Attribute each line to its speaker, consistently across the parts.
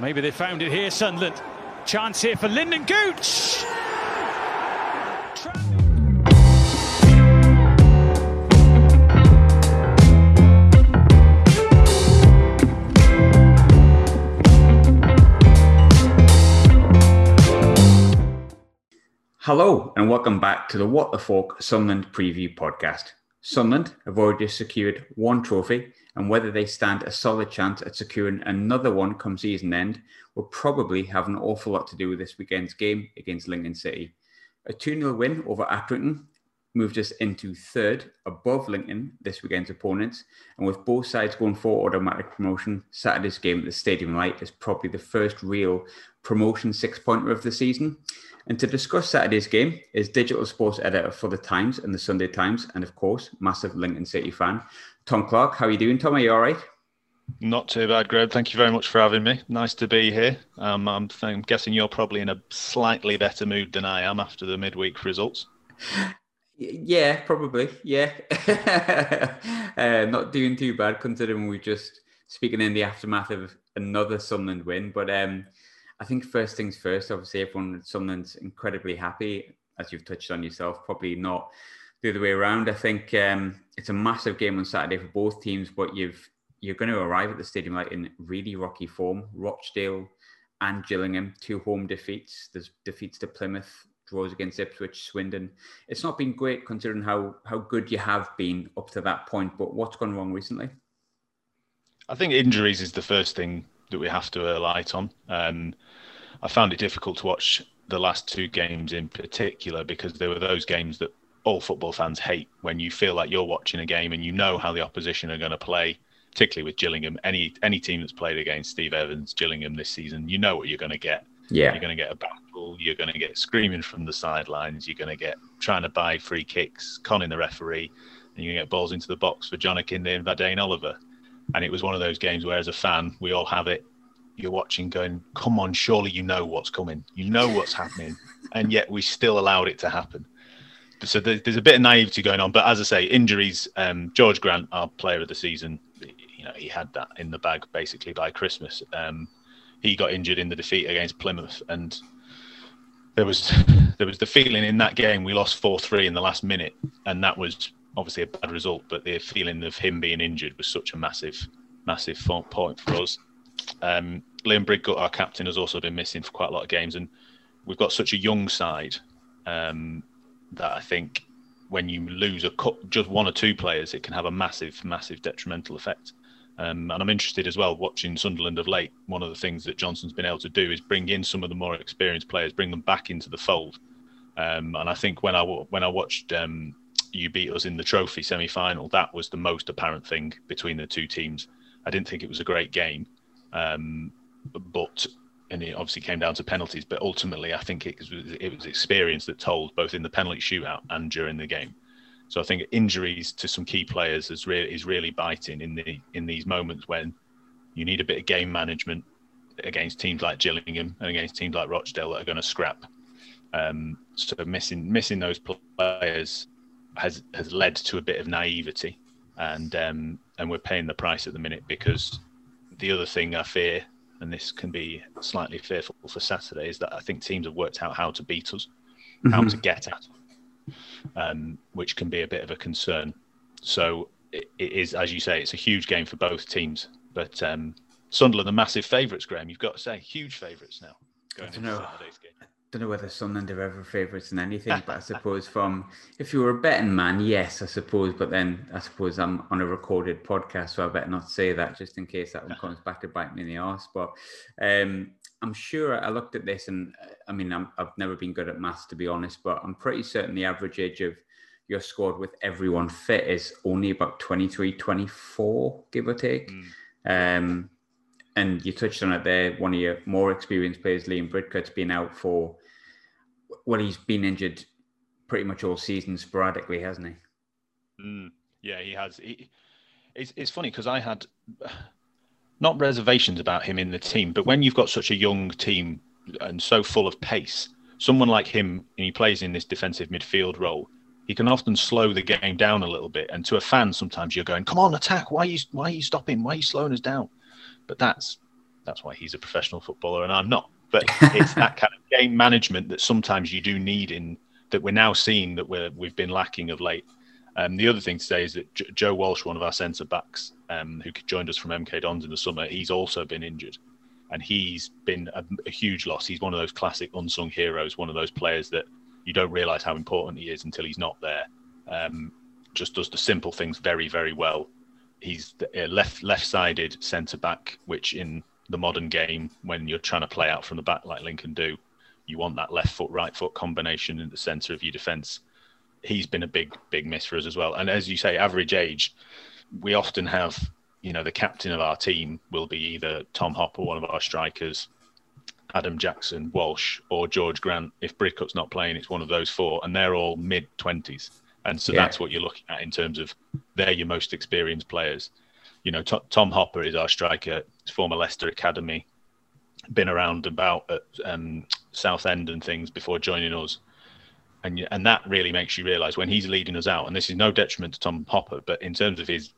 Speaker 1: Maybe they found it here, Sunderland. Chance here for Lyndon Gooch.
Speaker 2: Hello and welcome back to the What the Fork Sunderland Preview Podcast. Sunderland have already secured one trophy, and whether they stand a solid chance at securing another one come season end will probably have an awful lot to do with this weekend's game against Lincoln City. A 2 0 win over Accrington moved us into third above Lincoln, this weekend's opponents, and with both sides going for automatic promotion, Saturday's game at the Stadium Light is probably the first real promotion six pointer of the season. And to discuss Saturday's game is digital sports editor for the Times and the Sunday Times, and of course, massive Lincoln City fan, Tom Clark. How are you doing, Tom? Are you all right?
Speaker 3: Not too bad, Greg. Thank you very much for having me. Nice to be here. Um, I'm, I'm, guessing you're probably in a slightly better mood than I am after the midweek results.
Speaker 2: Yeah, probably. Yeah, uh, not doing too bad considering we are just speaking in the aftermath of another Sunderland win. But um, I think first things first, obviously, everyone Sunderland's incredibly happy, as you've touched on yourself. Probably not the other way around. I think um, it's a massive game on Saturday for both teams, but you've you're going to arrive at the stadium like in really rocky form. Rochdale and Gillingham, two home defeats. There's defeats to Plymouth, draws against Ipswich, Swindon. It's not been great considering how how good you have been up to that point. But what's gone wrong recently?
Speaker 3: I think injuries is the first thing that we have to alight on. Um, I found it difficult to watch the last two games in particular because there were those games that all football fans hate when you feel like you're watching a game and you know how the opposition are going to play, particularly with Gillingham. Any any team that's played against Steve Evans, Gillingham this season, you know what you're going to get.
Speaker 2: Yeah.
Speaker 3: You're going to get a battle. You're going to get screaming from the sidelines. You're going to get trying to buy free kicks, conning the referee, and you're going to get balls into the box for John Akinde and Vadaine Oliver. And it was one of those games where, as a fan, we all have it you're watching going, come on, surely you know what's coming. You know what's happening. And yet we still allowed it to happen. So there's a bit of naivety going on. But as I say, injuries, um, George Grant, our player of the season, you know, he had that in the bag basically by Christmas. Um, he got injured in the defeat against Plymouth. And there was there was the feeling in that game we lost 4-3 in the last minute. And that was obviously a bad result. But the feeling of him being injured was such a massive, massive point for us. Um, Liam Bridcut, our captain, has also been missing for quite a lot of games, and we've got such a young side um, that I think when you lose a just one or two players, it can have a massive, massive detrimental effect. Um, and I'm interested as well watching Sunderland of late. One of the things that Johnson's been able to do is bring in some of the more experienced players, bring them back into the fold. Um, and I think when I when I watched um, you beat us in the trophy semi final, that was the most apparent thing between the two teams. I didn't think it was a great game, um, but and it obviously came down to penalties. But ultimately, I think it was it was experience that told both in the penalty shootout and during the game. So I think injuries to some key players is really is really biting in the in these moments when you need a bit of game management against teams like Gillingham and against teams like Rochdale that are going to scrap. Um, so missing missing those players has has led to a bit of naivety, and um, and we're paying the price at the minute because the other thing I fear, and this can be slightly fearful for Saturday, is that I think teams have worked out how to beat us, mm-hmm. how to get at, um, which can be a bit of a concern. So it, it is, as you say, it's a huge game for both teams. But um, Sunderland are massive favourites, Graham. You've got to say, huge favourites now
Speaker 2: going into Saturday's game don't know whether Sunderland are ever favourites in anything, but I suppose from if you were a betting man, yes, I suppose. But then I suppose I'm on a recorded podcast, so I better not say that just in case that one comes back to bite me in the arse. But um, I'm sure I looked at this, and I mean, i have never been good at maths to be honest, but I'm pretty certain the average age of your squad with everyone fit is only about 23, 24, give or take. Mm. Um, and you touched on it there. One of your more experienced players, Liam Bridcut's been out for well, he's been injured pretty much all season sporadically, hasn't he?
Speaker 3: Mm, yeah, he has. He, it's it's funny because I had not reservations about him in the team, but when you've got such a young team and so full of pace, someone like him, and he plays in this defensive midfield role, he can often slow the game down a little bit. And to a fan, sometimes you're going, "Come on, attack! Why are you why are you stopping? Why are you slowing us down?" But that's That's why he's a professional footballer and I'm not. But it's that kind of game management that sometimes you do need in that we're now seeing that we're we've been lacking of late. Um, the other thing to say is that J- Joe Walsh, one of our centre backs, um, who joined us from MK Dons in the summer, he's also been injured, and he's been a, a, huge loss. He's one of those classic unsung heroes, one of those players that you don't realise how important he is until he's not there. Um, just does the simple things very, very well. He's a left left-sided centre back, which in the modern game, when you're trying to play out from the back like Lincoln do, you want that left foot right foot combination in the centre of your defence. He's been a big big miss for us as well. And as you say, average age, we often have you know the captain of our team will be either Tom Hopper, one of our strikers, Adam Jackson, Walsh, or George Grant. If Bridcut's not playing, it's one of those four, and they're all mid twenties. And so yeah. that's what you're looking at in terms of they're your most experienced players. You know, Tom Hopper is our striker, former Leicester Academy, been around about at um, Southend and things before joining us. And, and that really makes you realise when he's leading us out, and this is no detriment to Tom Hopper, but in terms of his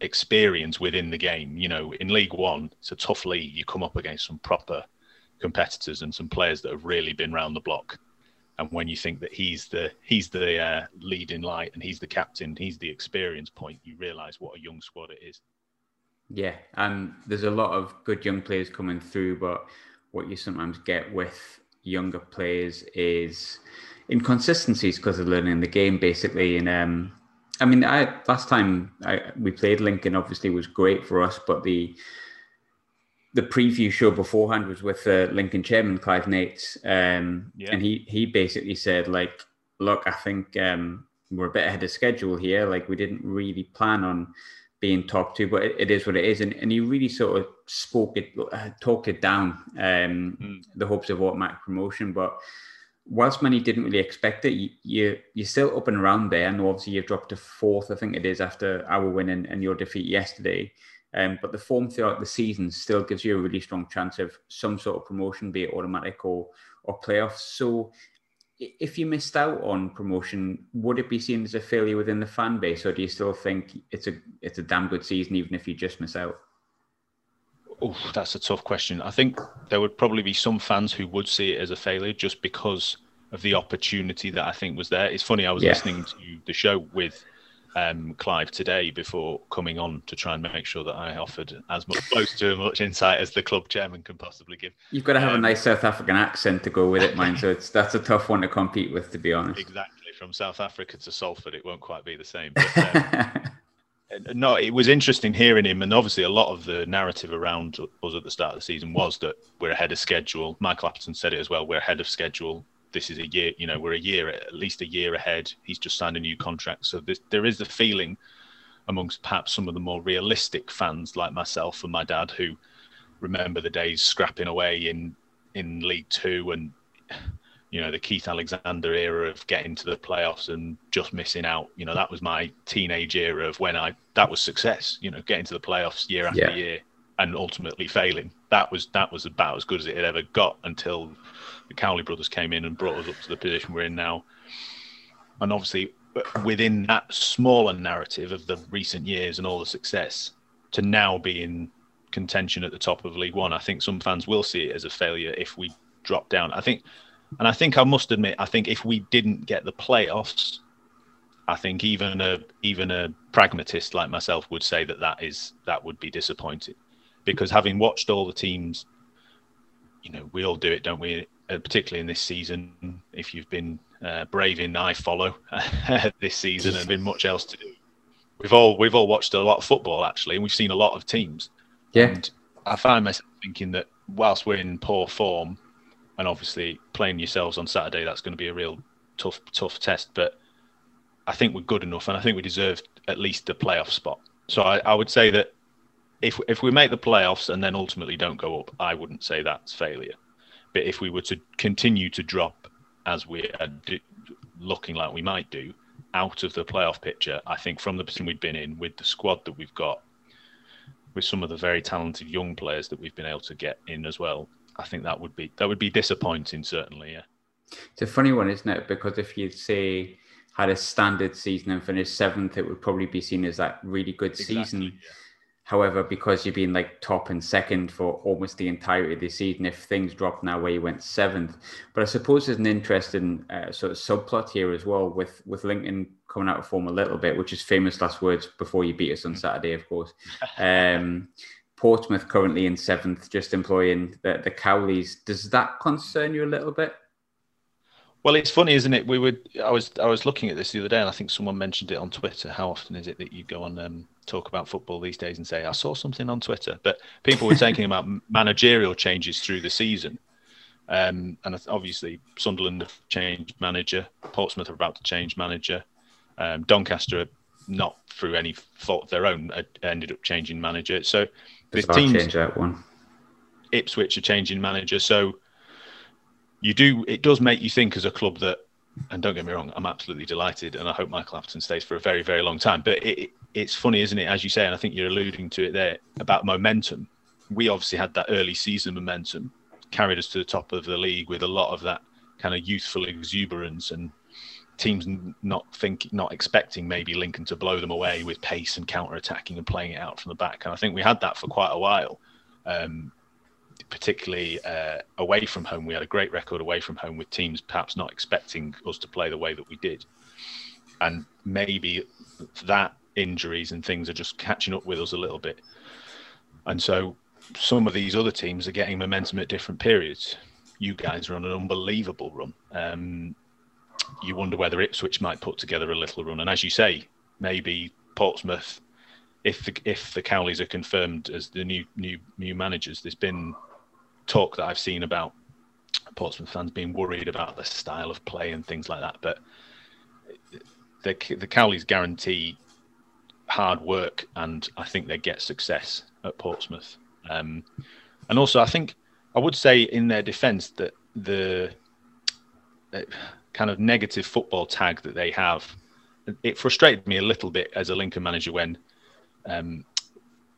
Speaker 3: experience within the game, you know, in League One, it's a tough league. You come up against some proper competitors and some players that have really been round the block. And when you think that he's the he's the uh, leading light and he's the captain, he's the experience point, you realise what a young squad it is.
Speaker 2: Yeah, and there's a lot of good young players coming through, but what you sometimes get with younger players is inconsistencies because of learning the game, basically. And um, I mean, I last time I, we played Lincoln, obviously was great for us, but the the preview show beforehand was with uh, Lincoln chairman Clive Nates, um, yeah. and he he basically said like, look, I think um, we're a bit ahead of schedule here. Like we didn't really plan on being top two, but it, it is what it is. And, and he really sort of spoke it, uh, talked it down, um, mm. the hopes of automatic promotion. But whilst many didn't really expect it, you, you, you're still up and around there. And obviously you've dropped to fourth, I think it is, after our win and, and your defeat yesterday. Um, but the form throughout the season still gives you a really strong chance of some sort of promotion, be it automatic or or playoffs. So if you missed out on promotion, would it be seen as a failure within the fan base, or do you still think it's a it's a damn good season even if you just miss out?
Speaker 3: Oh, that's a tough question. I think there would probably be some fans who would see it as a failure just because of the opportunity that I think was there. It's funny, I was yeah. listening to the show with um, Clive today before coming on to try and make sure that I offered as much close to as much insight as the club chairman can possibly give.
Speaker 2: You've got to have um, a nice South African accent to go with it, mine. So it's that's a tough one to compete with, to be honest.
Speaker 3: Exactly. From South Africa to Salford, it won't quite be the same. But, um, no, it was interesting hearing him, and obviously a lot of the narrative around us at the start of the season was that we're ahead of schedule. Michael Appleton said it as well. We're ahead of schedule this is a year, you know, we're a year, at least a year ahead. He's just signed a new contract. So this, there is the feeling amongst perhaps some of the more realistic fans like myself and my dad who remember the days scrapping away in, in League Two and, you know, the Keith Alexander era of getting to the playoffs and just missing out. You know, that was my teenage era of when I, that was success, you know, getting to the playoffs year after yeah. year and ultimately failing. That was, that was about as good as it had ever got until the Cowley brothers came in and brought us up to the position we're in now. And obviously, within that smaller narrative of the recent years and all the success, to now be in contention at the top of League One, I think some fans will see it as a failure if we drop down. I think, and I think I must admit, I think if we didn't get the playoffs, I think even a even a pragmatist like myself would say that that is that would be disappointing, because having watched all the teams, you know, we all do it, don't we? Uh, particularly in this season, if you've been uh, brave in I follow this season and been much else to do. We've all we've all watched a lot of football actually, and we've seen a lot of teams.
Speaker 2: Yeah, and
Speaker 3: I find myself thinking that whilst we're in poor form, and obviously playing yourselves on Saturday, that's going to be a real tough tough test. But I think we're good enough, and I think we deserve at least a playoff spot. So I, I would say that if if we make the playoffs and then ultimately don't go up, I wouldn't say that's failure. But if we were to continue to drop as we are looking like we might do out of the playoff picture, I think from the position we've been in with the squad that we've got, with some of the very talented young players that we've been able to get in as well, I think that would be that would be disappointing certainly. Yeah,
Speaker 2: it's a funny one, isn't it? Because if you say had a standard season and finished seventh, it would probably be seen as that really good exactly, season. Yeah However, because you've been like top and second for almost the entirety of the season, if things drop now where you went seventh, but I suppose there's an interesting uh, sort of subplot here as well with with Lincoln coming out of form a little bit, which is famous last words before you beat us on Saturday, of course. Um, Portsmouth currently in seventh, just employing the, the Cowleys. Does that concern you a little bit?
Speaker 3: Well, it's funny, isn't it? We would. I was I was looking at this the other day, and I think someone mentioned it on Twitter. How often is it that you go on um, talk about football these days and say, "I saw something on Twitter," but people were talking about managerial changes through the season, um, and obviously Sunderland have changed manager, Portsmouth are about to change manager, um, Doncaster, not through any fault of their own, ended up changing manager. So
Speaker 2: this team change that one.
Speaker 3: Ipswich are changing manager, so you do. It does make you think as a club that, and don't get me wrong, I'm absolutely delighted, and I hope Michael Appleton stays for a very, very long time. But it, it's funny, isn't it? As you say, and I think you're alluding to it there about momentum. We obviously had that early season momentum, carried us to the top of the league with a lot of that kind of youthful exuberance and teams not think not expecting maybe Lincoln to blow them away with pace and counter attacking and playing it out from the back. And I think we had that for quite a while, um, particularly uh, away from home. We had a great record away from home with teams perhaps not expecting us to play the way that we did, and maybe that injuries and things are just catching up with us a little bit. And so some of these other teams are getting momentum at different periods. You guys are on an unbelievable run. Um, you wonder whether Ipswich might put together a little run. And as you say, maybe Portsmouth, if the, if the Cowleys are confirmed as the new new new managers, there's been talk that I've seen about Portsmouth fans being worried about the style of play and things like that. But the the Cowleys guarantee hard work, and I think they get success at Portsmouth. Um, and also, I think I would say in their defence that the kind of negative football tag that they have. It frustrated me a little bit as a Lincoln manager when um,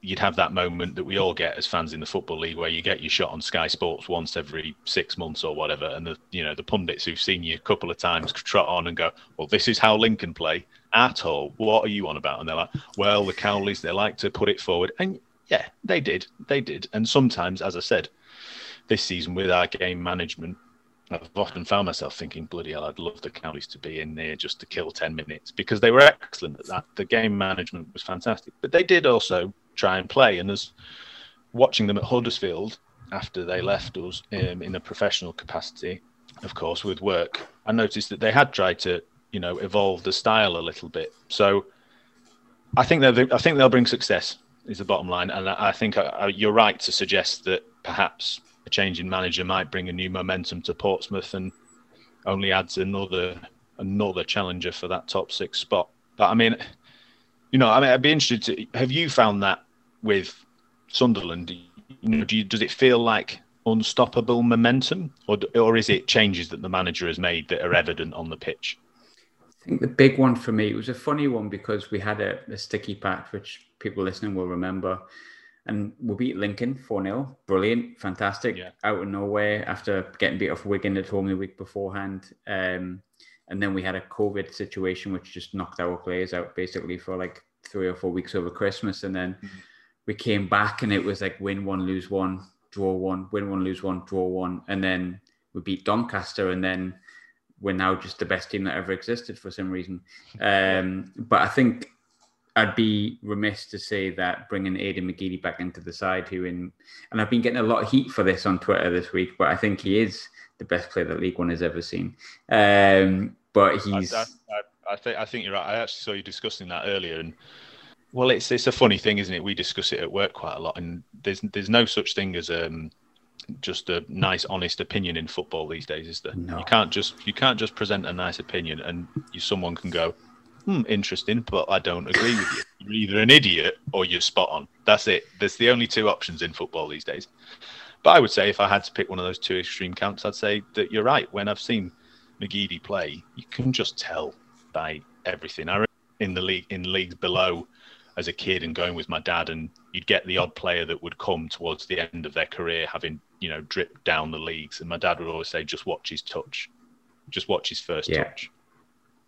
Speaker 3: you'd have that moment that we all get as fans in the football league where you get your shot on Sky Sports once every six months or whatever, and the you know the pundits who've seen you a couple of times trot on and go, "Well, this is how Lincoln play." At all, what are you on about? And they're like, "Well, the Cowleys they like to put it forward," and yeah, they did, they did, and sometimes, as I said, this season with our game management, I've often found myself thinking, bloody hell, I'd love the Cowleys to be in there just to kill 10 minutes because they were excellent at that. The game management was fantastic. But they did also try and play. And as watching them at Huddersfield after they left us um, in a professional capacity, of course, with work, I noticed that they had tried to, you know, evolve the style a little bit. So I think they'll, I think they'll bring success is the bottom line. And I, think uh, uh, you're right to suggest that perhaps a change in manager might bring a new momentum to Portsmouth and only adds another another challenger for that top six spot. But I mean, you know, I mean, I'd be interested to have you found that with Sunderland? You know, do you, does it feel like unstoppable momentum, or or is it changes that the manager has made that are evident on the pitch?
Speaker 2: I think the big one for me it was a funny one because we had a, a sticky patch, which people listening will remember and we beat Lincoln 4 0. Brilliant, fantastic. Yeah. Out of nowhere after getting beat off Wigan at home the week beforehand. Um, and then we had a COVID situation which just knocked our players out basically for like three or four weeks over Christmas. And then mm-hmm. we came back and it was like win one, lose one, draw one, win one, lose one, draw one. And then we beat Doncaster and then we're now just the best team that ever existed for some reason. Um, but I think I'd be remiss to say that bringing Aiden McGeady back into the side, who in, and I've been getting a lot of heat for this on Twitter this week, but I think he is the best player that League One has ever seen. Um, but he's. I,
Speaker 3: I, I, think I think you're right. I actually saw you discussing that earlier, and well, it's it's a funny thing, isn't it? We discuss it at work quite a lot, and there's there's no such thing as um just a nice, honest opinion in football these days, is there? No. You can't just you can't just present a nice opinion, and you, someone can go, hmm, interesting, but I don't agree with you. You're either an idiot or you're spot on. That's it. There's the only two options in football these days. But I would say if I had to pick one of those two extreme camps, I'd say that you're right. When I've seen McGeady play, you can just tell by everything. I in the league in leagues below as a kid and going with my dad and you'd get the odd player that would come towards the end of their career having you know dripped down the leagues and my dad would always say just watch his touch just watch his first yeah. touch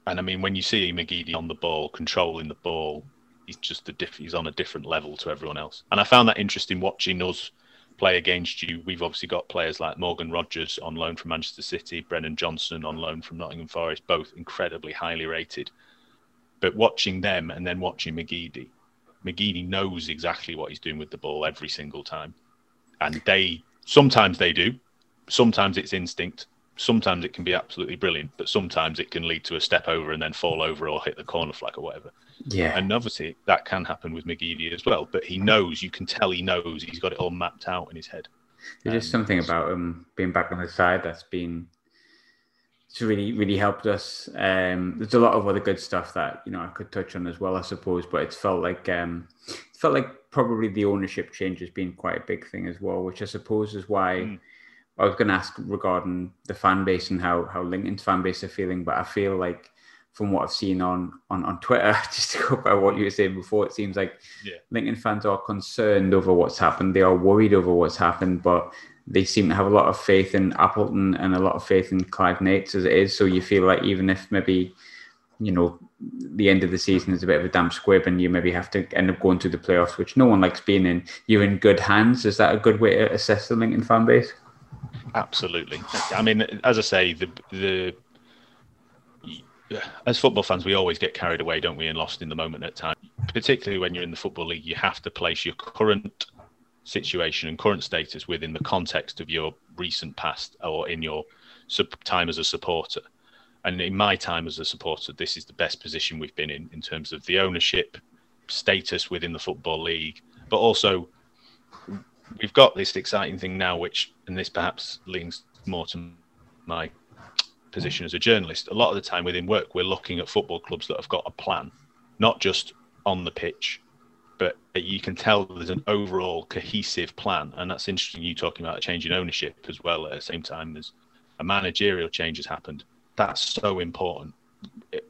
Speaker 3: and I mean, when you see McGeady on the ball, controlling the ball, he's just a diff- he's on a different level to everyone else. And I found that interesting watching us play against you. We've obviously got players like Morgan Rogers on loan from Manchester City, Brennan Johnson on loan from Nottingham Forest, both incredibly highly rated. But watching them and then watching McGeady, McGeady knows exactly what he's doing with the ball every single time. And they sometimes they do, sometimes it's instinct, sometimes it can be absolutely brilliant, but sometimes it can lead to a step over and then fall over or hit the corner flag or whatever.
Speaker 2: Yeah.
Speaker 3: And obviously that can happen with McGeady as well, but he knows, you can tell he knows, he's got it all mapped out in his head.
Speaker 2: There's um, just something about him being back on the side that's been it's really really helped us. Um, there's a lot of other good stuff that you know I could touch on as well, I suppose. But it's felt like um, it felt like probably the ownership change has been quite a big thing as well, which I suppose is why mm. I was going to ask regarding the fan base and how how Lincoln's fan base are feeling. But I feel like from what I've seen on on on Twitter, just to go by what you were saying before, it seems like yeah. Lincoln fans are concerned over what's happened. They are worried over what's happened, but they seem to have a lot of faith in Appleton and a lot of faith in Clive Nates as it is. So you feel like even if maybe, you know, the end of the season is a bit of a damp squib and you maybe have to end up going to the playoffs, which no one likes being in, you're in good hands. Is that a good way to assess the Lincoln fan base?
Speaker 3: Absolutely. I mean, as I say, the the as football fans, we always get carried away, don't we, and lost in the moment at times. Particularly when you're in the football league, you have to place your current situation and current status within the context of your recent past or in your time as a supporter. And in my time as a supporter, this is the best position we've been in in terms of the ownership status within the football league, but also we've got this exciting thing now, which and this perhaps leans more to my position as a journalist. A lot of the time within work, we're looking at football clubs that have got a plan, not just on the pitch, but you can tell there's an overall cohesive plan. And that's interesting. You talking about a change in ownership as well at the same time as a managerial change has happened. That's so important.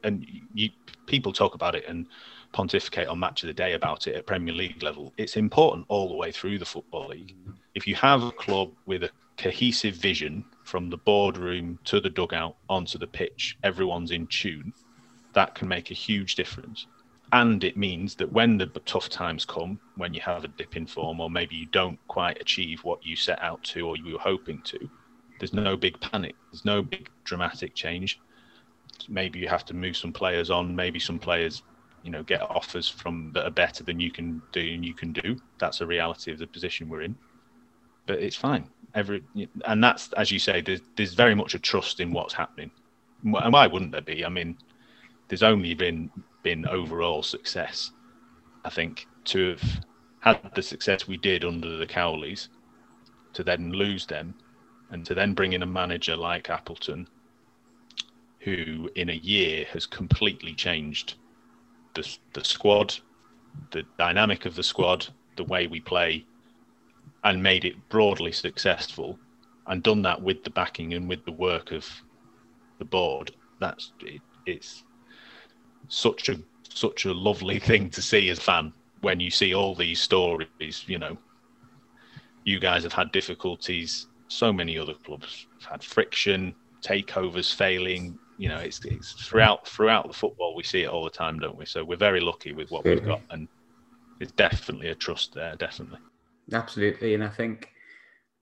Speaker 3: And you, people talk about it and pontificate on match of the day about it at Premier League level. It's important all the way through the football league. If you have a club with a cohesive vision from the boardroom to the dugout onto the pitch, everyone's in tune, that can make a huge difference and it means that when the tough times come, when you have a dip in form, or maybe you don't quite achieve what you set out to or you were hoping to, there's no big panic. There's no big dramatic change. Maybe you have to move some players on. Maybe some players, you know, get offers from that are better than you can do and you can do. That's a reality of the position we're in. But it's fine. Every and that's as you say. There's there's very much a trust in what's happening. And why wouldn't there be? I mean, there's only been been overall success. I think to have had the success we did under the Cowleys, to then lose them, and to then bring in a manager like Appleton, who in a year has completely changed the the squad, the dynamic of the squad, the way we play, and made it broadly successful, and done that with the backing and with the work of the board. That's it, it's such a such a lovely thing to see as a fan when you see all these stories. You know, you guys have had difficulties. So many other clubs have had friction, takeovers failing. You know, it's it's throughout throughout the football. We see it all the time, don't we? So we're very lucky with what we've got, and it's definitely a trust there. Definitely,
Speaker 2: absolutely, and I think.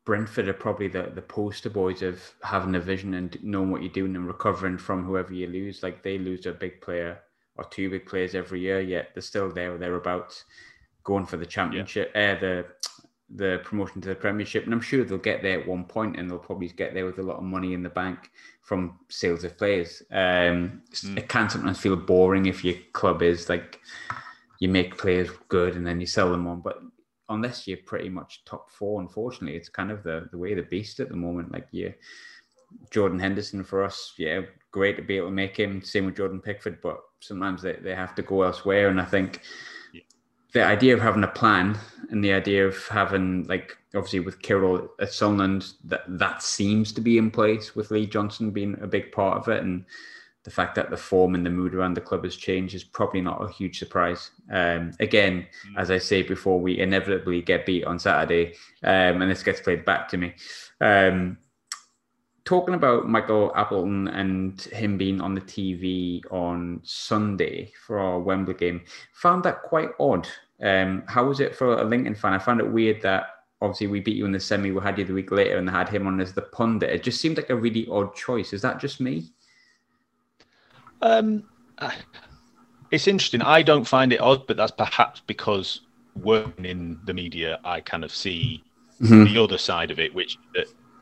Speaker 2: Brentford are probably the, the poster boys of having a vision and knowing what you're doing and recovering from whoever you lose. Like they lose a big player or two big players every year, yet they're still there or thereabouts going for the championship, yeah. uh, the the promotion to the Premiership, and I'm sure they'll get there at one point, and they'll probably get there with a lot of money in the bank from sales of players. Um, mm. It can sometimes feel boring if your club is like you make players good and then you sell them on, but unless you're pretty much top four, unfortunately, it's kind of the the way the beast at the moment. Like you, Jordan Henderson for us, yeah, great to be able to make him. Same with Jordan Pickford, but sometimes they, they have to go elsewhere. And I think yeah. the idea of having a plan and the idea of having like obviously with Kyril at Sunderland, that that seems to be in place with Lee Johnson being a big part of it. And the fact that the form and the mood around the club has changed is probably not a huge surprise. Um, again, mm-hmm. as I say before, we inevitably get beat on Saturday, um, and this gets played back to me. Um, talking about Michael Appleton and him being on the TV on Sunday for our Wembley game, found that quite odd. Um, how was it for a Lincoln fan? I found it weird that obviously we beat you in the semi, we had you the week later, and they had him on as the pundit. It just seemed like a really odd choice. Is that just me?
Speaker 3: Um, it's interesting. I don't find it odd, but that's perhaps because working in the media, I kind of see mm-hmm. the other side of it, which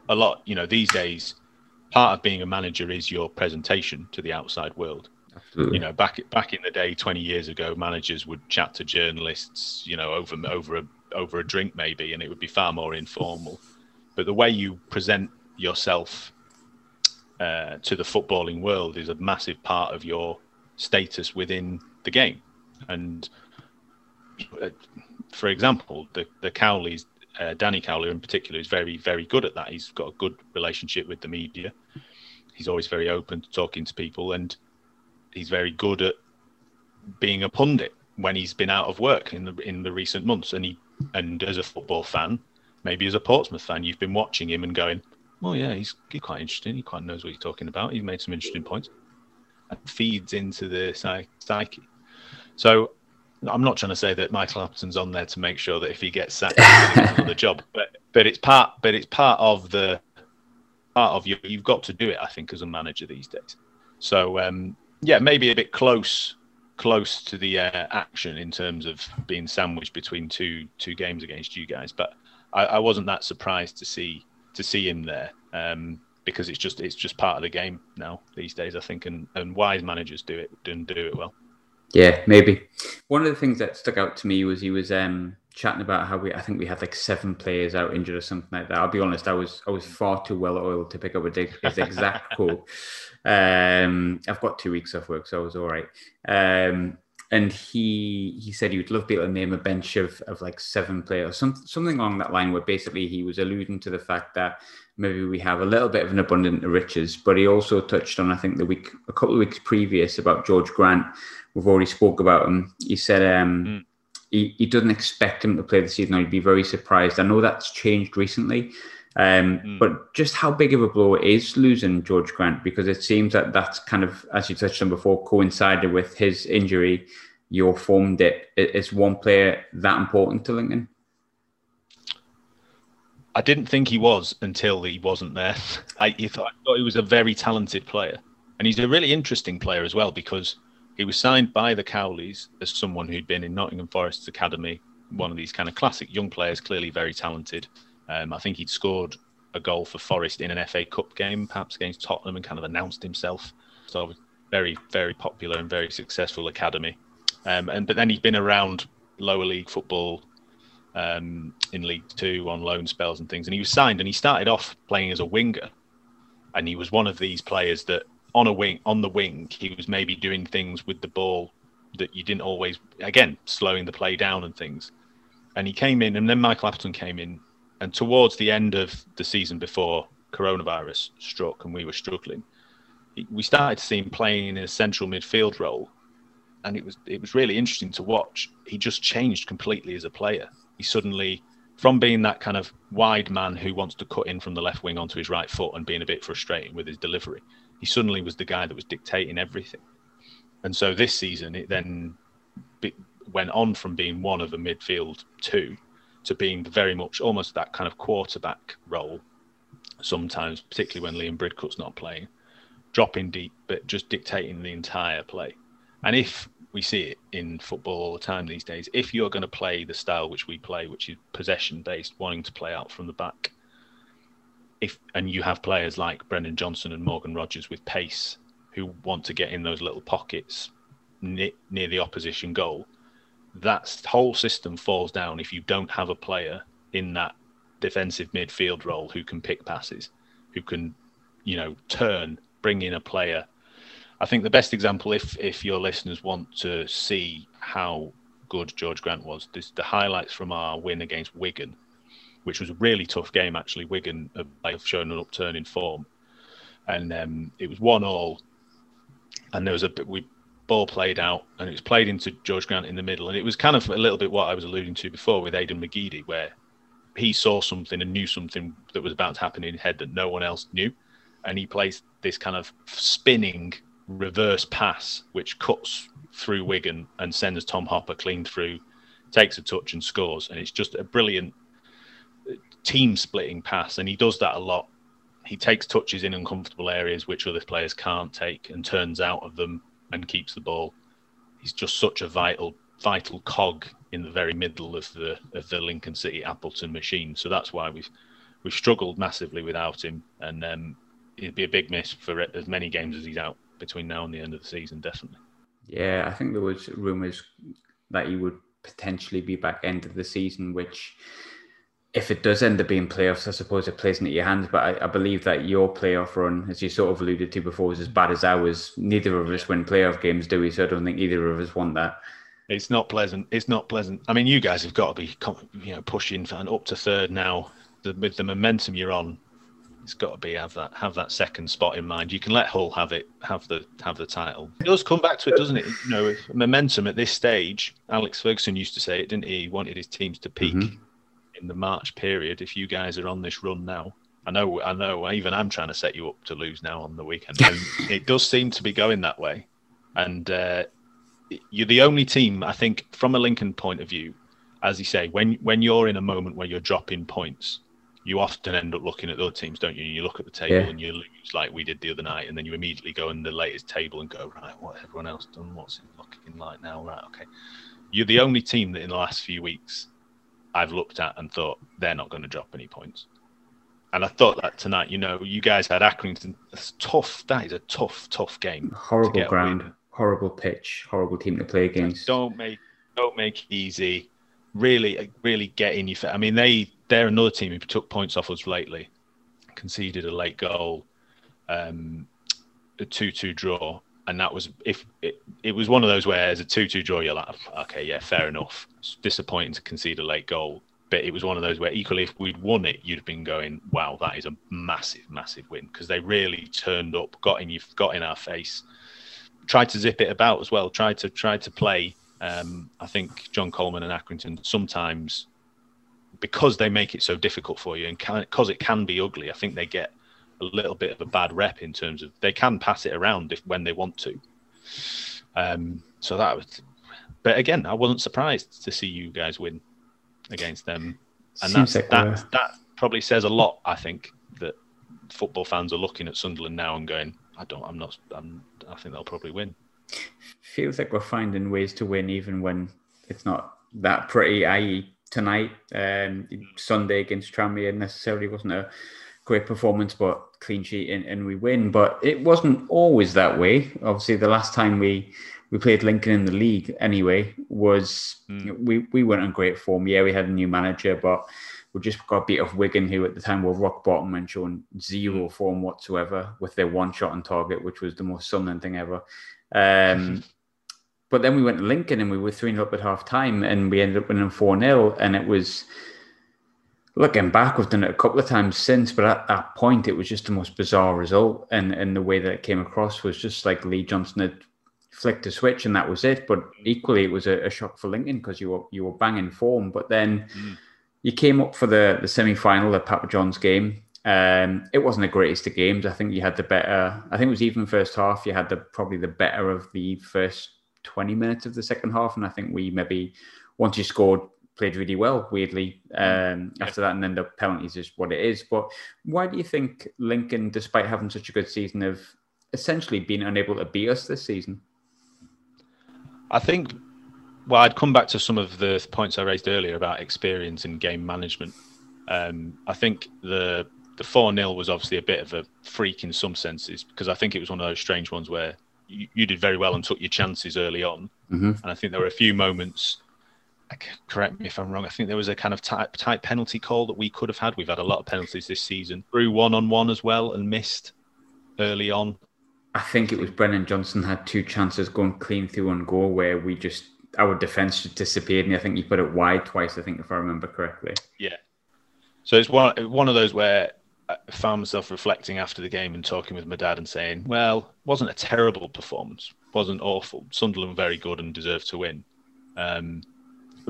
Speaker 3: a lot, you know, these days, part of being a manager is your presentation to the outside world. Absolutely. You know, back back in the day, twenty years ago, managers would chat to journalists, you know, over over a over a drink maybe, and it would be far more informal. But the way you present yourself uh, to the footballing world is a massive part of your status within the game. And uh, for example, the the Cowleys uh, Danny Cowley in particular is very, very good at that. He's got a good relationship with the media. He's always very open to talking to people, and he's very good at being a pundit when he's been out of work in the in the recent months. And he and as a football fan, maybe as a Portsmouth fan, you've been watching him and going, "Oh yeah, he's, he's quite interesting. He quite knows what he's talking about. He's made some interesting points." And feeds into the psyche. So I'm not trying to say that Michael Appleton's on there to make sure that if he gets sacked, the job, but but it's part but it's part of the part of you. You've got to do it, I think, as a manager these days. So um, yeah, maybe a bit close close to the uh, action in terms of being sandwiched between two two games against you guys, but I, I wasn't that surprised to see to see him there. Um, because it's just it's just part of the game now these days, I think, and, and wise managers do it and do it well.
Speaker 2: Yeah, maybe. One of the things that stuck out to me was he was um, chatting about how we I think we had like seven players out injured or something like that. I'll be honest, I was I was far too well oiled to pick up a, dig his exact quote. Um, I've got two weeks off work, so I was all right. Um, and he he said he would love to be able to name a bench of, of like seven players, some, something along that line. Where basically he was alluding to the fact that maybe we have a little bit of an abundance of riches, but he also touched on I think the week a couple of weeks previous about George Grant. We've already spoke about him. He said um, mm. he, he doesn't expect him to play the season. He'd be very surprised. I know that's changed recently. Um, mm. But just how big of a blow is losing George Grant? Because it seems that that's kind of, as you touched on before, coincided with his injury. Your form dip. Is one player that important to Lincoln?
Speaker 3: I didn't think he was until he wasn't there. I, thought, I thought he was a very talented player. And he's a really interesting player as well because he was signed by the Cowleys as someone who'd been in Nottingham Forest's academy, one of these kind of classic young players, clearly very talented. Um, I think he'd scored a goal for Forest in an FA Cup game, perhaps against Tottenham, and kind of announced himself. So very, very popular and very successful academy. Um, and but then he's been around lower league football um, in League Two on loan spells and things. And he was signed, and he started off playing as a winger, and he was one of these players that on a wing, on the wing, he was maybe doing things with the ball that you didn't always. Again, slowing the play down and things. And he came in, and then Michael Appleton came in and towards the end of the season before coronavirus struck and we were struggling, we started to see him playing in a central midfield role, and it was it was really interesting to watch. He just changed completely as a player. He suddenly, from being that kind of wide man who wants to cut in from the left wing onto his right foot and being a bit frustrating with his delivery, he suddenly was the guy that was dictating everything. And so this season, it then went on from being one of a midfield two to being very much almost that kind of quarterback role sometimes, particularly when Liam Bridcut's not playing, dropping deep, but just dictating the entire play. And if we see it in football all the time these days, if you're going to play the style which we play, which is possession based, wanting to play out from the back, if and you have players like Brennan Johnson and Morgan Rogers with pace who want to get in those little pockets near, near the opposition goal, that whole system falls down if you don't have a player in that defensive midfield role who can pick passes, who can, you know, turn, bring in a player. I think the best example, if if your listeners want to see how good George Grant was, this the highlights from our win against Wigan, which was a really tough game actually. Wigan have shown an upturn in form, and um, it was one all. And there was a bit, we ball played out and it was played into George Grant in the middle. And it was kind of a little bit what I was alluding to before with Aiden McGeady, where he saw something and knew something that was about to happen in his head that no one else knew. and he plays this kind of spinning reverse pass, which cuts through Wigan and sends Tom Hopper clean through, takes a touch and scores. And it's just a brilliant team splitting pass. And he does that a lot. He takes touches in uncomfortable areas which other players can't take and turns out of them and keeps the ball. He's just such a vital, vital cog in the very middle of the of the Lincoln City Appleton machine. So that's why we've we've struggled massively without him. And um, it'd be a big miss for as many games as he's out between now and the end of the season, definitely.
Speaker 2: Yeah, I think there was rumours that he would potentially be back end of the season, which if it does end up being playoffs, I suppose it plays into your hands. But I, I, believe that your playoff run, as you sort of alluded to before, was as bad as ours. Neither of us win playoff games, do we? So I don't think either of us want that.
Speaker 3: It's not pleasant. It's not pleasant. I mean, you guys have got to be, you know, pushing up to third now. The, with the momentum you're on, it's got to be have that have that second spot in mind. You can let Hull have it, have the have the title. It does come back to it, doesn't it? You know, momentum at this stage. Alex Ferguson used to say it, didn't he? He wanted his teams to peak mm-hmm. In the March period. If you guys are on this run now, I know, I know. Even I'm trying to set you up to lose now on the weekend. It does seem to be going that way, and uh, you're the only team I think, from a Lincoln point of view, as you say, when when you're in a moment where you're dropping points you often end up looking at the other teams, don't you? And you look at the table yeah. and you lose like we did the other night, and then you immediately go in the latest table and go, right, what everyone else done? What's it looking like now? Right, okay. You're the only team that in the last few weeks I've looked at and thought they're not going to drop any points. And I thought that tonight, you know, you guys had Accrington. It's tough. That is a tough, tough game.
Speaker 2: Horrible ground, horrible pitch, horrible team to play against.
Speaker 3: Don't make, don't make it easy. Really, really get in your. I mean, they they're another team who took points off us lately, conceded a late goal, um, a two-two draw, and that was if it, it was one of those where as a two-two draw, you're like, okay, yeah, fair enough. It's disappointing to concede a late goal, but it was one of those where equally if we'd won it, you'd have been going, wow, that is a massive, massive win because they really turned up, got in you've got in our face, tried to zip it about as well, tried to try to play. Um, I think John Coleman and Accrington sometimes because they make it so difficult for you and because it can be ugly, I think they get a little bit of a bad rep in terms of they can pass it around if when they want to. Um, so that was, but again, I wasn't surprised to see you guys win against them, and that's, like that that probably says a lot. I think that football fans are looking at Sunderland now and going, I don't, I'm not, I'm, I think they'll probably win.
Speaker 2: Feels like we're finding ways to win even when it's not that pretty. I.e., tonight. Um, Sunday against Tranmere necessarily wasn't a great performance, but clean sheet and, and we win. But it wasn't always that way. Obviously, the last time we we played Lincoln in the league anyway was mm. we we weren't in great form. Yeah, we had a new manager, but we just got beat off Wigan, who at the time were rock bottom and showing zero hmm. form whatsoever with their one shot on target, which was the most Sunderland thing ever. Um, But then we went to Lincoln and we were 3 0 up at half time and we ended up winning 4 0. And it was, looking back, we've done it a couple of times since, but at that point, it was just the most bizarre result. And, and the way that it came across was just like Lee Johnson had flicked a switch and that was it. But equally, it was a, a shock for Lincoln because you were, you were banging form. But then mm. you came up for the, the semi final, the Papa John's game. Um, it wasn't the greatest of games. I think you had the better. I think it was even first half. You had the probably the better of the first 20 minutes of the second half. And I think we maybe, once you scored, played really well, weirdly, um, yeah. after that. And then the penalties is what it is. But why do you think Lincoln, despite having such a good season, have essentially been unable to beat us this season?
Speaker 3: I think, well, I'd come back to some of the points I raised earlier about experience and game management. Um, I think the the 4 0 was obviously a bit of a freak in some senses because I think it was one of those strange ones where you, you did very well and took your chances early on. Mm-hmm. And I think there were a few moments. Correct me if I'm wrong. I think there was a kind of tight, tight penalty call that we could have had. We've had a lot of penalties this season. Through one on one as well and missed early on.
Speaker 2: I think it was Brennan Johnson had two chances going clean through on goal where we just our defense just disappeared, and I think he put it wide twice. I think if I remember correctly.
Speaker 3: Yeah. So it's one one of those where I found myself reflecting after the game and talking with my dad and saying, "Well, wasn't a terrible performance, wasn't awful. Sunderland very good and deserved to win." Um,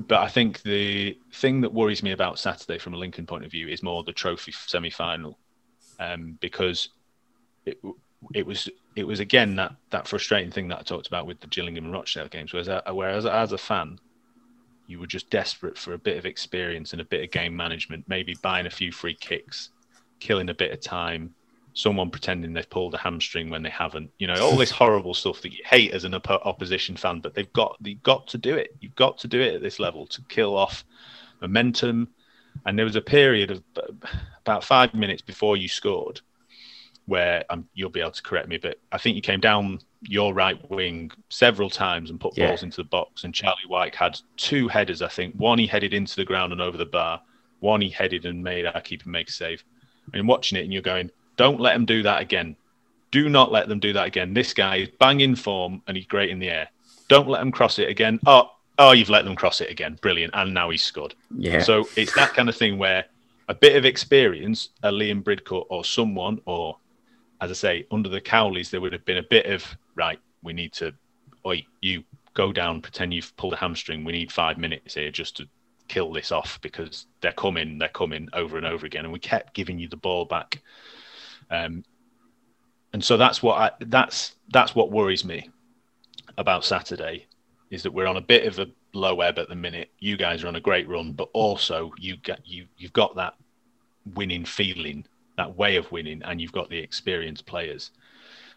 Speaker 3: but I think the thing that worries me about Saturday from a Lincoln point of view is more the trophy semi-final, um, because it, it was it was again that that frustrating thing that I talked about with the Gillingham and Rochdale games. Whereas, whereas as a fan, you were just desperate for a bit of experience and a bit of game management, maybe buying a few free kicks, killing a bit of time, someone pretending they've pulled a hamstring when they haven't. You know, all this horrible stuff that you hate as an op- opposition fan, but they've got they've got to do it. You've got to do it at this level to kill off momentum. And there was a period of about five minutes before you scored where um, you'll be able to correct me, but I think you came down your right wing several times and put yeah. balls into the box. And Charlie Wyke had two headers, I think. One he headed into the ground and over the bar. One he headed and made our keeper make a save. And watching it, and you're going, don't let them do that again. Do not let them do that again. This guy is banging form and he's great in the air. Don't let them cross it again. Oh, oh, you've let them cross it again. Brilliant. And now he's scored.
Speaker 2: Yeah.
Speaker 3: So it's that kind of thing where a bit of experience, a Liam Bridcut or someone, or as I say, under the Cowleys, there would have been a bit of right. We need to, oi, you go down, pretend you've pulled a hamstring. We need five minutes here just to kill this off because they're coming, they're coming over and over again, and we kept giving you the ball back. Um, and so that's what I, that's that's what worries me about Saturday is that we're on a bit of a low ebb at the minute. You guys are on a great run, but also you get you you've got that winning feeling that way of winning, and you've got the experienced players,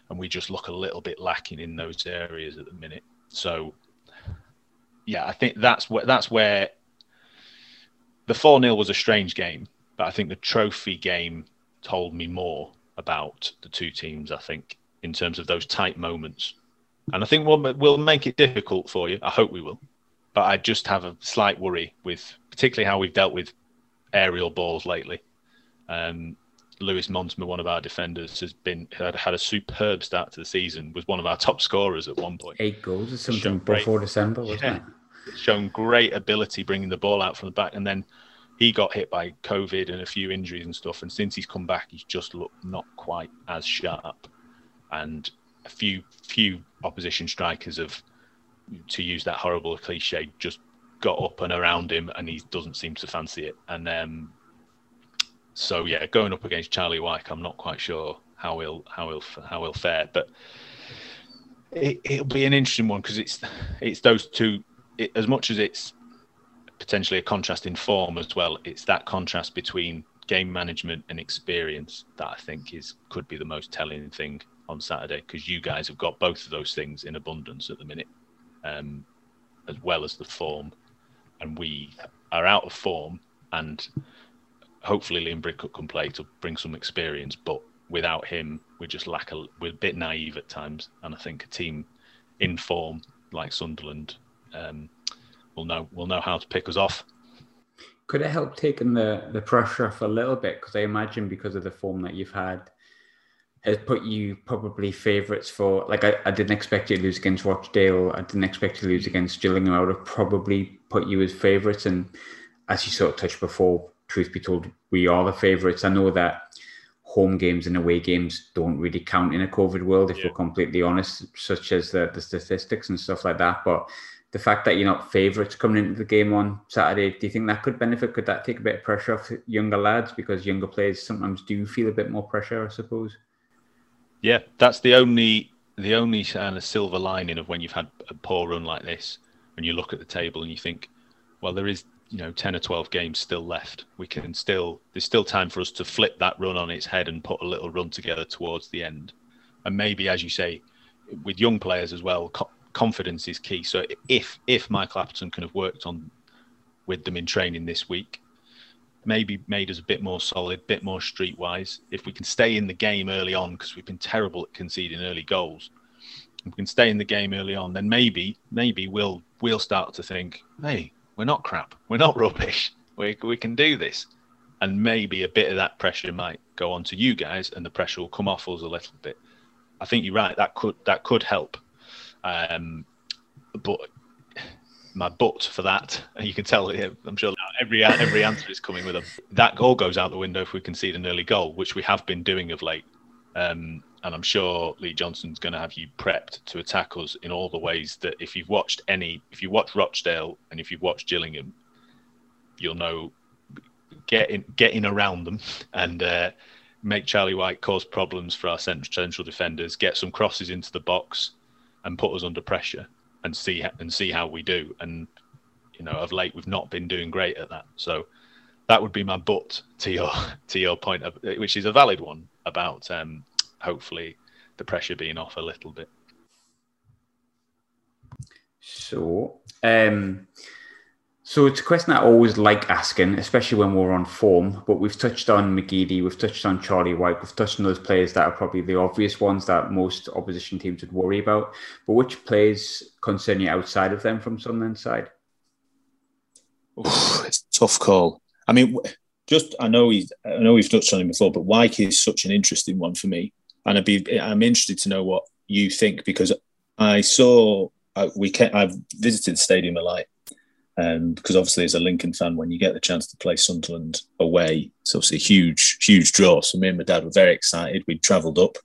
Speaker 3: and we just look a little bit lacking in those areas at the minute. So, yeah, I think that's where that's where the four 0 was a strange game, but I think the trophy game told me more about the two teams. I think in terms of those tight moments, and I think we'll we'll make it difficult for you. I hope we will, but I just have a slight worry with particularly how we've dealt with aerial balls lately. Um, Lewis Montsma, one of our defenders, has been had, had a superb start to the season. Was one of our top scorers at one point.
Speaker 2: Eight goals or something before great, December, wasn't yeah, it?
Speaker 3: Shown great ability bringing the ball out from the back, and then he got hit by COVID and a few injuries and stuff. And since he's come back, he's just looked not quite as sharp. And a few few opposition strikers have, to use that horrible cliche, just got up and around him, and he doesn't seem to fancy it. And um, so yeah, going up against Charlie Wyke, I'm not quite sure how he'll how he'll how he'll fare, but it, will be an interesting one because it's it's those two. It, as much as it's potentially a contrast in form as well, it's that contrast between game management and experience that I think is could be the most telling thing on Saturday because you guys have got both of those things in abundance at the minute, um, as well as the form, and we are out of form and hopefully Liam Bridcut can play to bring some experience, but without him, we just lack a we're a bit naive at times, and I think a team in form like Sunderland um, will know we'll know how to pick us off.
Speaker 2: Could it help taking the the pressure off a little bit? Because I imagine because of the form that you've had, has put you probably favourites for. Like I, I didn't expect you to lose against Rochdale. I didn't expect you to lose against Gillingham. I would have probably put you as favourites, and as you sort of touched before, truth be told, we are the favourites. I know that home games and away games don't really count in a COVID world, if yeah. we're completely honest, such as the, the statistics and stuff like that. But the fact that you're not favourites coming into the game on Saturday, do you think that could benefit? Could that take a bit of pressure off younger lads because younger players sometimes do feel a bit more pressure, I suppose?
Speaker 3: Yeah, that's the only the only kind of silver lining of when you've had a poor run like this, and you look at the table and you think, well, there is you know 10 or 12 games still left we can still there's still time for us to flip that run on its head and put a little run together towards the end and maybe as you say with young players as well confidence is key so if if michael appleton can have worked on with them in training this week maybe made us a bit more solid a bit more streetwise if we can stay in the game early on because we've been terrible at conceding early goals if we can stay in the game early on then maybe maybe we'll we'll start to think hey we're not crap. We're not rubbish. We, we can do this. And maybe a bit of that pressure might go on to you guys and the pressure will come off us a little bit. I think you're right. That could that could help. Um, but my butt for that, and you can tell. I'm sure every every answer is coming with a that goal goes out the window if we concede an early goal, which we have been doing of late. Um, and I'm sure Lee Johnson's going to have you prepped to attack us in all the ways that if you've watched any, if you watch Rochdale and if you've watched Gillingham, you'll know getting getting around them and uh,
Speaker 4: make Charlie Wyke cause problems for our central defenders, get some crosses into the box, and put us under pressure, and see and see how we do. And you know, of late we've not been doing great at that. So that would be my but to your to your point, of, which is a valid one about um, hopefully the pressure being off a little bit.
Speaker 2: So, um, so it's a question I always like asking, especially when we're on form. But we've touched on McGeady, we've touched on Charlie Wyke, we've touched on those players that are probably the obvious ones that most opposition teams would worry about. But which players concern you outside of them from Sunderland side?
Speaker 3: It's a tough call. I mean, just I know he's I know we've touched on him before, but Wyke is such an interesting one for me, and I'd be I'm interested to know what you think because I saw I, we can, I've visited the Stadium of Light um, because obviously as a Lincoln fan, when you get the chance to play Sunderland away, it's obviously a huge, huge draw. So me and my dad were very excited. We'd travelled up,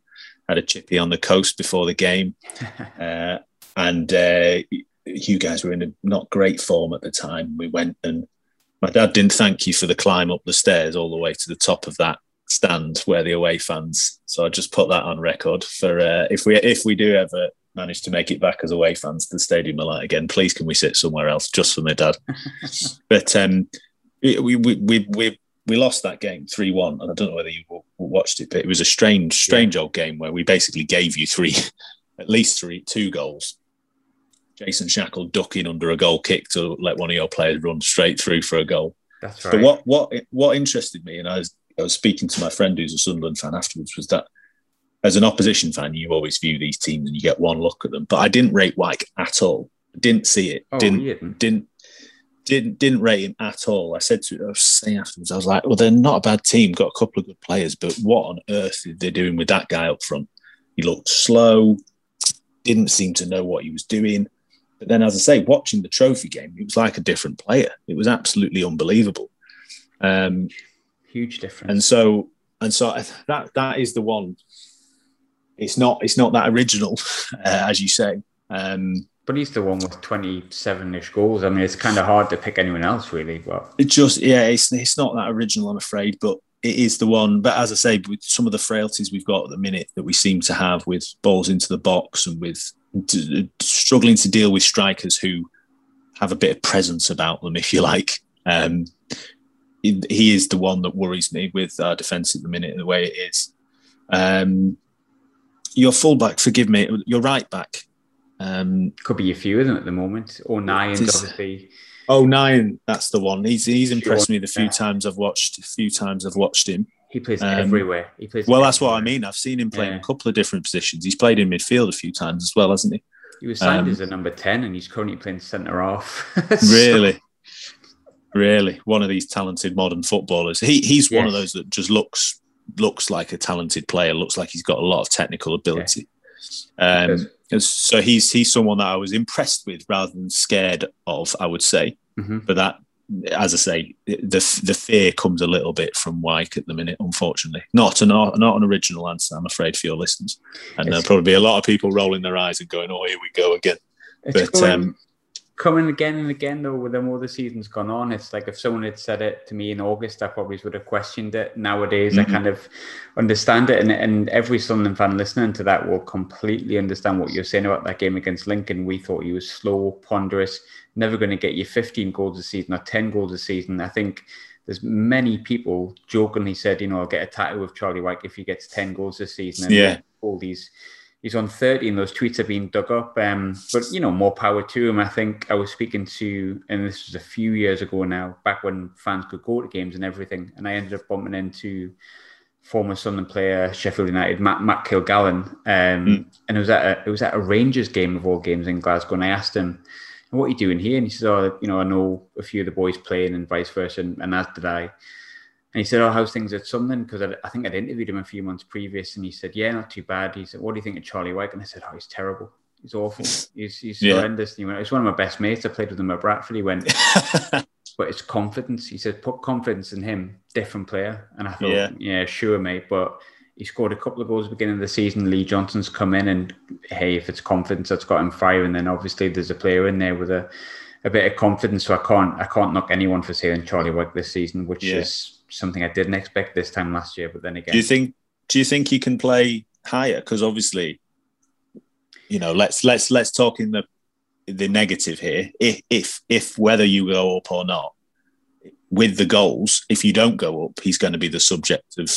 Speaker 3: had a chippy on the coast before the game, uh, and uh, you guys were in a not great form at the time. We went and my dad didn't thank you for the climb up the stairs all the way to the top of that stand where the away fans. So I just put that on record for uh, if we if we do ever manage to make it back as away fans to the Stadium of Light again, please can we sit somewhere else just for my dad? but um, we, we we we we lost that game three one, and I don't know whether you watched it, but it was a strange strange yeah. old game where we basically gave you three, at least three two goals. Jason Shackell ducking under a goal kick to let one of your players run straight through for a goal.
Speaker 2: That's right.
Speaker 3: But what what what interested me, and I was I was speaking to my friend who's a Sunderland fan afterwards, was that as an opposition fan, you always view these teams and you get one look at them. But I didn't rate Wyke at all. Didn't see it. Oh, didn't, didn't didn't didn't didn't rate him at all. I said to I was saying afterwards, I was like, well, they're not a bad team, got a couple of good players, but what on earth are they doing with that guy up front? He looked slow, didn't seem to know what he was doing. But then, as I say, watching the trophy game, it was like a different player. It was absolutely unbelievable. Um,
Speaker 2: Huge difference.
Speaker 3: And so, and so that that is the one. It's not it's not that original, uh, as you say. Um,
Speaker 2: but he's the one with twenty-seven-ish goals. I mean, it's kind of hard to pick anyone else, really. But
Speaker 3: it just yeah, it's it's not that original, I'm afraid. But it is the one. But as I say, with some of the frailties we've got at the minute that we seem to have with balls into the box and with struggling to deal with strikers who have a bit of presence about them, if you like. Um, he is the one that worries me with our defence at the minute, and the way it is. Um, your fullback, forgive me, your right back. Um,
Speaker 2: Could be a few of them at the moment. Or nine, obviously.
Speaker 3: Oh, nine, that's the one. He's he's impressed me the few times I've watched. A few times I've watched him.
Speaker 2: He plays um, everywhere. He plays.
Speaker 3: Well,
Speaker 2: everywhere.
Speaker 3: that's what I mean. I've seen him play yeah. in a couple of different positions. He's played in midfield a few times as well, hasn't he?
Speaker 2: He was signed um, as a number ten, and he's currently playing centre half.
Speaker 3: so. Really, really, one of these talented modern footballers. He he's yes. one of those that just looks looks like a talented player. Looks like he's got a lot of technical ability. Yeah. Um, so he's he's someone that I was impressed with rather than scared of. I would say, mm-hmm. but that as I say, the the fear comes a little bit from Wyke at the minute, unfortunately. Not an not an original answer, I'm afraid, for your listeners, and there'll probably be a lot of people rolling their eyes and going, "Oh, here we go again."
Speaker 2: It's but um, coming again and again though. With the more the season's gone on, it's like if someone had said it to me in August, I probably would have questioned it. Nowadays, mm-hmm. I kind of understand it, and and every Sunderland fan listening to that will completely understand what you're saying about that game against Lincoln. We thought he was slow, ponderous never going to get you 15 goals a season or 10 goals a season. I think there's many people jokingly said, you know, I'll get a tattoo with Charlie Wyke if he gets 10 goals this season. And
Speaker 3: yeah.
Speaker 2: all these, he's on 30 and those tweets have been dug up. Um, but, you know, more power to him. I think I was speaking to, and this was a few years ago now, back when fans could go to games and everything. And I ended up bumping into former Sunderland player, Sheffield United, Matt, Matt Kilgallon. Um, mm. And it was at a, it was at a Rangers game of all games in Glasgow. And I asked him, what are you doing here? And he says, oh, you know, I know a few of the boys playing and vice versa, and, and as did I. And he said, oh, how's things at Sunderland? Because I, I, think I'd interviewed him a few months previous, and he said, yeah, not too bad. He said, what do you think of Charlie Wyke? And I said, oh, he's terrible. He's awful. He's, he's yeah. horrendous. And he went, it's one of my best mates. I played with him at Bradford. He went, but it's confidence. He said, put confidence in him, different player. And I thought, yeah, yeah sure, mate. But he scored a couple of goals at the beginning of the season. Lee Johnson's come in, and hey, if it's confidence that's got him firing, then obviously there's a player in there with a, a bit of confidence. So I can't I can't knock anyone for saying Charlie Wyke this season, which yeah. is something I didn't expect this time last year. But then again,
Speaker 3: do you think do you think he can play higher? Because obviously, you know, let's let's let's talk in the the negative here. If if if whether you go up or not, with the goals, if you don't go up, he's going to be the subject of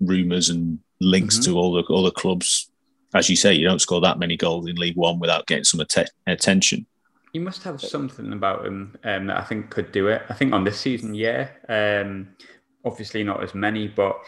Speaker 3: rumours and links mm-hmm. to all the all the clubs. As you say, you don't score that many goals in League One without getting some att- attention.
Speaker 2: He must have something about him um, that I think could do it. I think on this season, yeah. Um, obviously not as many, but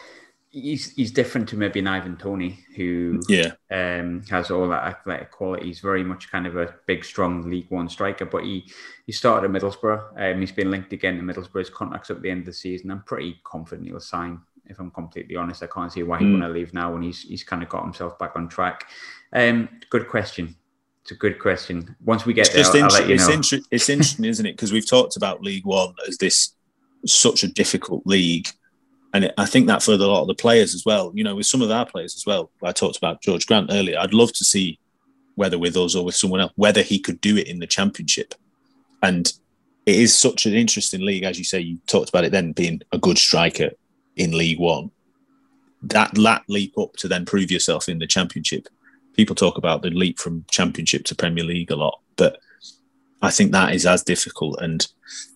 Speaker 2: he's he's different to maybe an Ivan Toney, who
Speaker 3: yeah
Speaker 2: um, has all that athletic quality. He's very much kind of a big, strong League One striker. But he he started at Middlesbrough. Um, he's been linked again to Middlesbrough's contracts at the end of the season. I'm pretty confident he'll sign. If I'm completely honest, I can't see why he'd mm. want to leave now when he's he's kind of got himself back on track. Um, good question. It's a good question. Once we get it's there, I'll, I'll you
Speaker 3: it's,
Speaker 2: know.
Speaker 3: inter- it's interesting, isn't it? Because we've talked about League One as this such a difficult league and I think that for a lot of the players as well, you know, with some of our players as well. I talked about George Grant earlier. I'd love to see whether with us or with someone else, whether he could do it in the championship. And it is such an interesting league, as you say. You talked about it then being a good striker in League One. That that leap up to then prove yourself in the championship. People talk about the leap from championship to Premier League a lot, but I think that is as difficult. And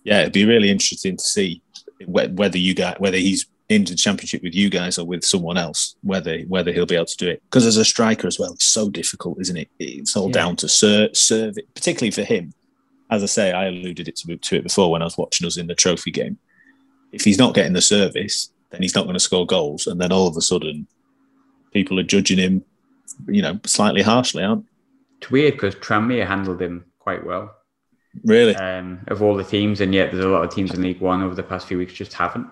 Speaker 3: yeah, it'd be really interesting to see whether you get whether he's into the championship with you guys or with someone else, whether whether he'll be able to do it. Because as a striker as well, it's so difficult, isn't it? It's all yeah. down to serve, serve it, particularly for him. As I say, I alluded it to, to it before when I was watching us in the trophy game. If he's not getting the service, then he's not going to score goals, and then all of a sudden, people are judging him, you know, slightly harshly, aren't?
Speaker 2: It's weird because Tranmere handled him quite well.
Speaker 3: Really,
Speaker 2: um, of all the teams, and yet there's a lot of teams in League One over the past few weeks just haven't.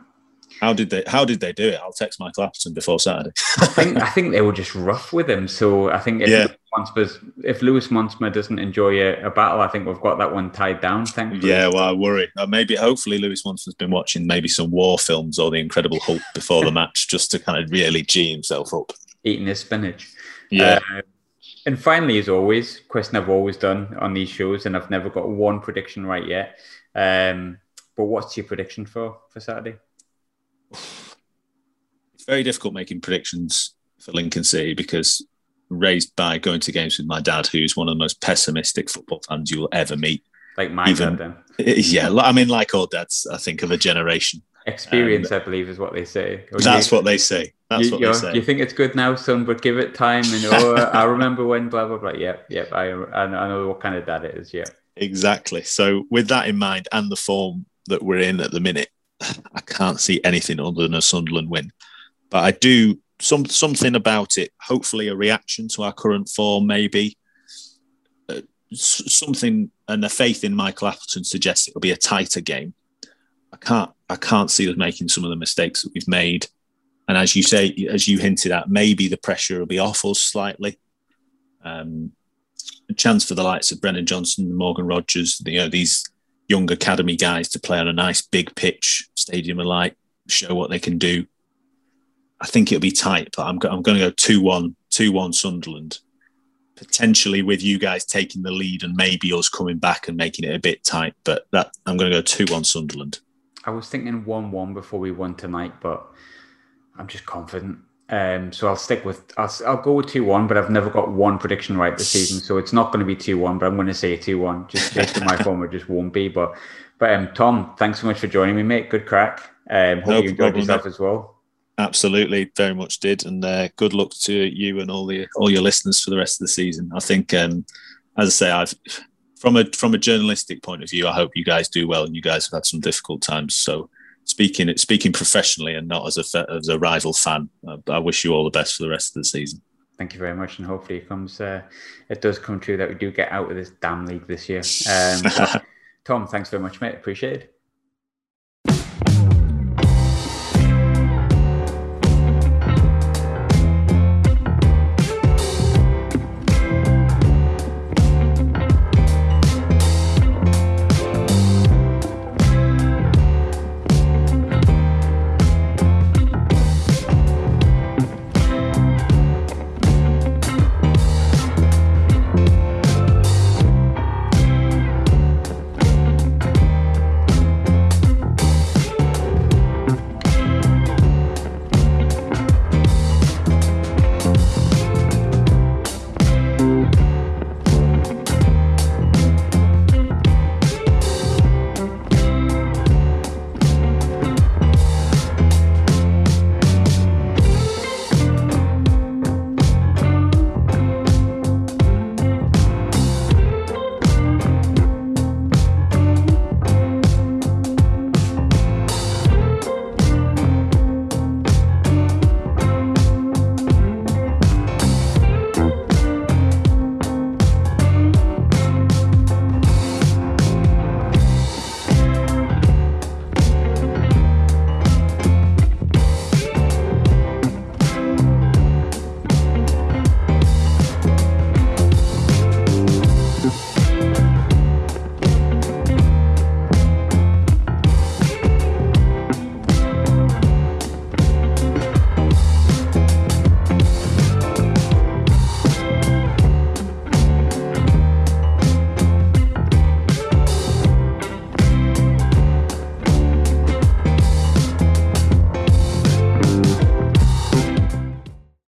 Speaker 3: How did they? How did they do it? I'll text Michael Appleton before Saturday.
Speaker 2: I think I think they were just rough with him. So I think if yeah. Lewis if Lewis Montsma doesn't enjoy a, a, battle, I think we've got that one tied down. Thankfully.
Speaker 3: Yeah, well, I worry. Uh, maybe hopefully Lewis Montsma's been watching maybe some war films or The Incredible Hulk before the match, just to kind of really g himself up.
Speaker 2: Eating his spinach.
Speaker 3: Yeah. Uh,
Speaker 2: and finally, as always, question I've always done on these shows, and I've never got one prediction right yet. Um, but what's your prediction for for Saturday?
Speaker 3: it's very difficult making predictions for Lincoln City because raised by going to games with my dad, who's one of the most pessimistic football fans you will ever meet.
Speaker 2: Like my Even, dad,
Speaker 3: then. Yeah, I mean, like all dads, I think of a generation.
Speaker 2: Experience, um, I believe, is what they say.
Speaker 3: That's you, what they say. That's
Speaker 2: you,
Speaker 3: what they say.
Speaker 2: You think it's good now, son, but give it time. And oh, I remember when blah blah blah. Yep, yep. I I know what kind of dad it is. Yeah,
Speaker 3: exactly. So with that in mind, and the form that we're in at the minute, I can't see anything other than a Sunderland win. But I do some something about it. Hopefully, a reaction to our current form, maybe uh, something, and a faith in Michael Appleton suggests it'll be a tighter game. I can't I can't see us making some of the mistakes that we've made. And as you say, as you hinted at, maybe the pressure will be off us slightly. Um, a chance for the likes of Brennan Johnson, Morgan Rogers, you know, these young academy guys to play on a nice big pitch, stadium alike, show what they can do. I think it'll be tight, but I'm, I'm going to go 2 1, 2 1 Sunderland, potentially with you guys taking the lead and maybe us coming back and making it a bit tight. But that I'm going to go 2 1 Sunderland.
Speaker 2: I was thinking 1 1 before we won tonight, but I'm just confident. Um, so I'll stick with I'll, I'll go with two one, but I've never got one prediction right this season, so it's not going to be two one. But I'm going to say two one, just based on my form, it just won't be. But but um, Tom, thanks so much for joining me, mate. Good crack. Um, hope no you enjoyed problem, yourself as well.
Speaker 3: Absolutely, very much did, and uh, good luck to you and all the all your listeners for the rest of the season. I think, um, as I say, I've from a from a journalistic point of view, I hope you guys do well, and you guys have had some difficult times. So speaking speaking professionally and not as a as a rival fan. Uh, I wish you all the best for the rest of the season.
Speaker 2: Thank you very much, and hopefully it comes. Uh, it does come true that we do get out of this damn league this year. Um, Tom, thanks very much, mate. Appreciate it.